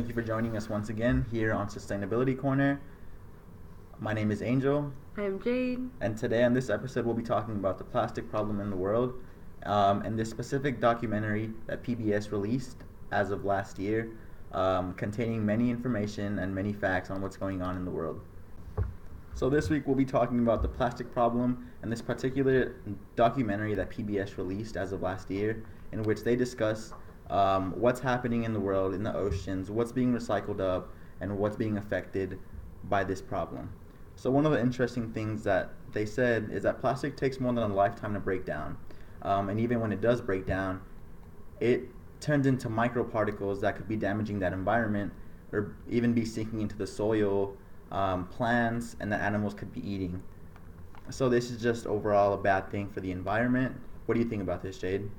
Thank you for joining us once again here on Sustainability Corner. My name is Angel, I am Jade. and today on this episode we'll be talking about the plastic problem in the world um, and this specific documentary that PBS released as of last year, um, containing many information and many facts on what's going on in the world. So this week we'll be talking about the plastic problem and this particular documentary that PBS released as of last year, in which they discuss um, what's happening in the world, in the oceans, what's being recycled up, and what's being affected by this problem. So one of the interesting things that they said is that plastic takes more than a lifetime to break down, um, and even when it does break down, it turns into microparticles that could be damaging that environment, or even be sinking into the soil, um, plants, and that animals could be eating. So this is just overall a bad thing for the environment. What do you think about this, Jade?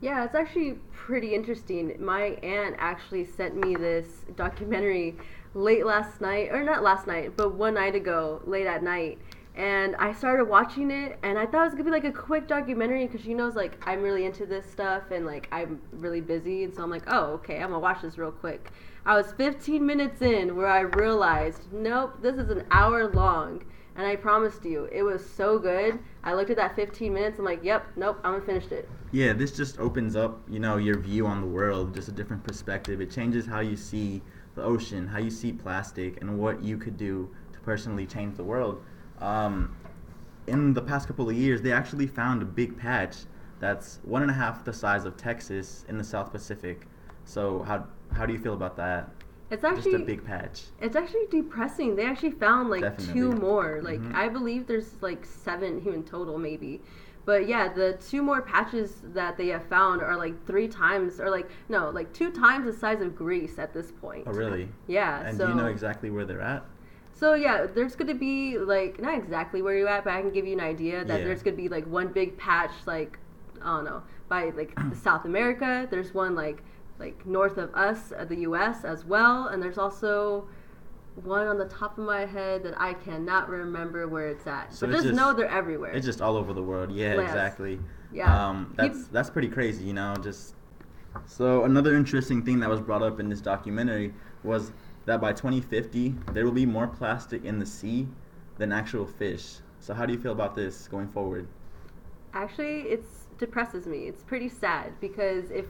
Yeah, it's actually pretty interesting. My aunt actually sent me this documentary late last night, or not last night, but one night ago, late at night. And I started watching it, and I thought it was gonna be like a quick documentary because she knows like I'm really into this stuff, and like I'm really busy, and so I'm like, oh, okay, I'm gonna watch this real quick. I was 15 minutes in where I realized, nope, this is an hour long, and I promised you, it was so good. I looked at that 15 minutes, I'm like, yep, nope, I'm gonna finish it. Yeah, this just opens up, you know, your view on the world, just a different perspective. It changes how you see the ocean, how you see plastic, and what you could do to personally change the world. Um, in the past couple of years, they actually found a big patch that's one and a half the size of Texas in the South Pacific. So how how do you feel about that? It's just actually a big patch. It's actually depressing. They actually found like two more. Like Mhm. I believe there's like seven human total, maybe. But yeah, the two more patches that they have found are like three times, or like no, like two times the size of Greece at this point. Oh, really? Yeah. And so do you know exactly where they're at? so yeah, there's gonna be like not exactly where you're at, but I can give you an idea that Yeah. there's gonna be like one big patch, like I don't know, by like South America. There's one like like north of us, uh, the U.S. as well, and there's also one on the top of my head that I cannot remember where it's at. So but just, just- know they're everywhere. It's just all over the world. Yeah, exactly. yeah. Um, that's that's pretty crazy, you know. Just so another interesting thing that was brought up in this documentary was that by 2050 there will be more plastic in the sea than actual fish. So how do you feel about this going forward? Actually, it's depresses me. It's pretty sad because if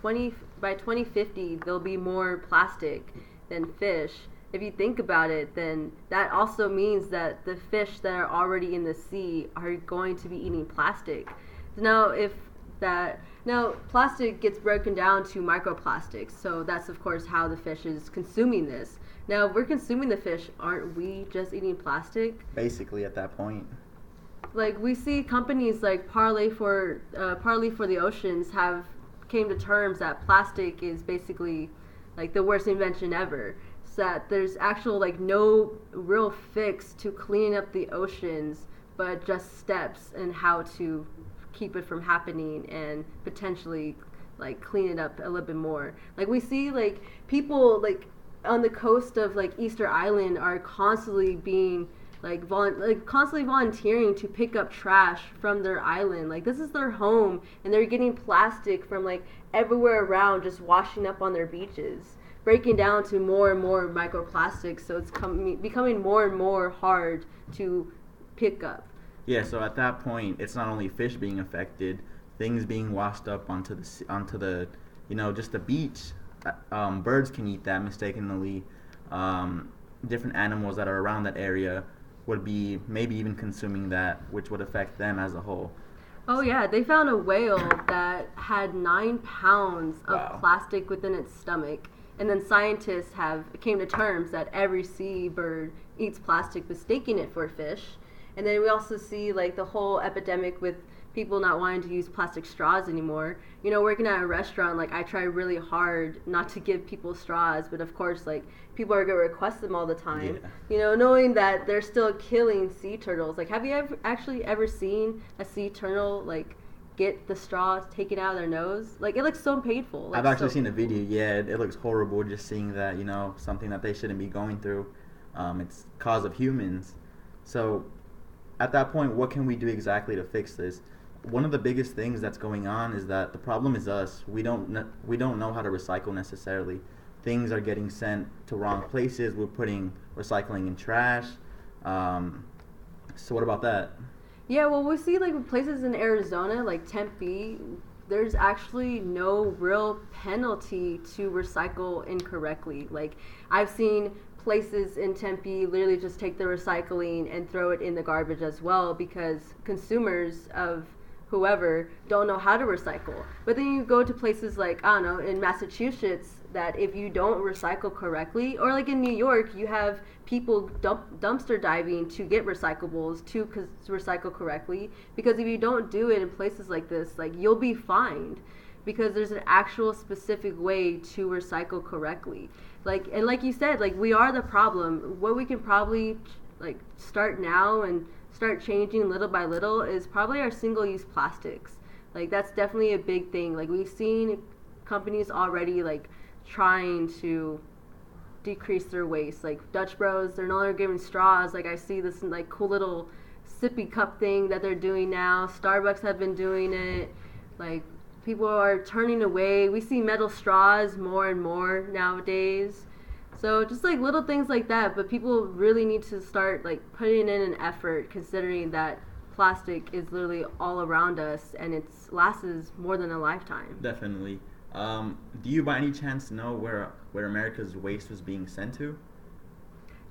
20 by 2050 there'll be more plastic than fish. If you think about it, then that also means that the fish that are already in the sea are going to be eating plastic. Now, if that now plastic gets broken down to microplastics, so that's of course how the fish is consuming this. Now, if we're consuming the fish, aren't we just eating plastic? Basically, at that point. like we see companies like Parley for uh, Parley for the Oceans have came to terms that plastic is basically like the worst invention ever. So that there's actual like no real fix to cleaning up the oceans, but just steps and how to keep it from happening and potentially like clean it up a little bit more. Like we see like people like on the coast of like Easter Island are constantly being like volun- like constantly volunteering to pick up trash from their island. Like this is their home and they're getting plastic from like everywhere around just washing up on their beaches. Breaking down to more and more microplastics, so it's coming becoming more and more hard to pick up. Yeah. So at that point, it's not only fish being affected, things being washed up onto the onto the, you know, just the beach. Uh, Um, birds can eat that mistakenly. Um, different animals that are around that area would be maybe even consuming that, which would affect them as a whole. Oh yeah, they found a whale that had nine pounds of Wow. plastic within its stomach, and then scientists have came to terms that every seabird eats plastic, mistaking it for fish. And then we also see like the whole epidemic with people not wanting to use plastic straws anymore. You know, working at a restaurant, like I try really hard not to give people straws, but of course, like people are gonna request them all the time. Yeah. You know, knowing that they're still killing sea turtles. Like, have you ever actually ever seen a sea turtle like get the straw taken out of their nose? Like, it looks so painful. Like, I've actually so- seen a video. Yeah, it, it looks horrible just seeing that. You know, something that they shouldn't be going through. Um, it's cause of humans. So, at that point, what can we do exactly to fix this? One of the biggest things that's going on is that the problem is us. We don't we don't know how to recycle necessarily. things are getting sent to wrong places. We're putting recycling in trash. Um, so what about that? Yeah, well, we see like places in Arizona, like Tempe, there's actually no real penalty to recycle incorrectly. Like I've seen places in Tempe literally just take the recycling and throw it in the garbage as well because consumers of whoever don't know how to recycle. But then you go to places like I don't know in Massachusetts that if you don't recycle correctly, or like in New York, you have people dump, dumpster diving to get recyclables to recycle correctly. Because if you don't do it in places like this, like you'll be fined because there's an actual specific way to recycle correctly. Like and like you said, like we are the problem. What we can probably like start now and start changing little by little is probably our single-use plastics. Like that's definitely a big thing. Like we've seen companies already like trying to decrease their waste. Like Dutch Bros, they're no longer giving straws. Like I see this like cool little sippy cup thing that they're doing now. Starbucks have been doing it. Like people are turning away. We see metal straws more and more nowadays. So just like little things like that, but people really need to start like putting in an effort considering that plastic is literally all around us and it lasts more than a lifetime. Definitely. Um, do you by any chance know where where America's waste was being sent to?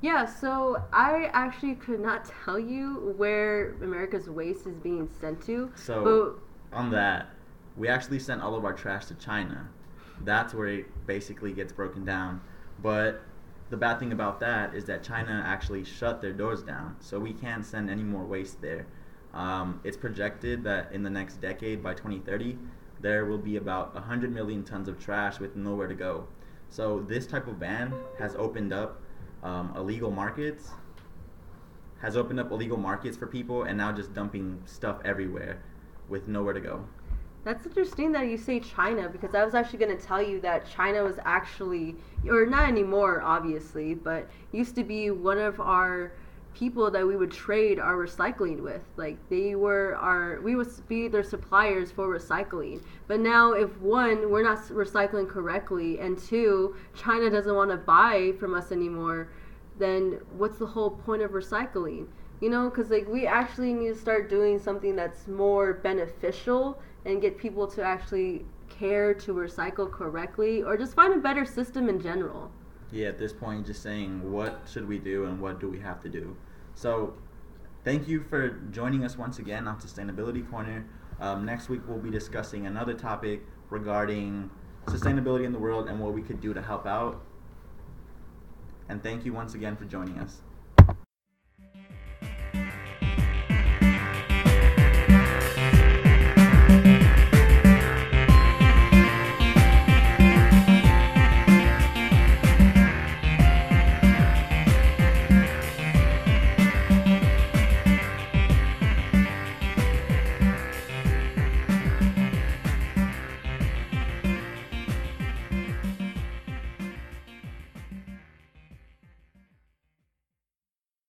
Yeah, so I actually could not tell you where America's waste is being sent to. So on that, we actually sent all of our trash to China. That's where it basically gets broken down. But the bad thing about that is that China actually shut their doors down, so we can't send any more waste there. Um, it's projected that in the next decade, by 2030, there will be about 100 million tons of trash with nowhere to go. So this type of ban has opened up um, illegal markets, has opened up illegal markets for people, and now just dumping stuff everywhere with nowhere to go. That's interesting that you say China because I was actually going to tell you that China was actually, or not anymore, obviously, but used to be one of our people that we would trade our recycling with. Like they were our we would be their suppliers for recycling. But now if one, we're not recycling correctly and two, China doesn't want to buy from us anymore, then what's the whole point of recycling? You know, cuz like we actually need to start doing something that's more beneficial and get people to actually care to recycle correctly or just find a better system in general yeah, at this point, just saying what should we do and what do we have to do. So, thank you for joining us once again on Sustainability Corner. Um, next week, we'll be discussing another topic regarding sustainability in the world and what we could do to help out. And thank you once again for joining us.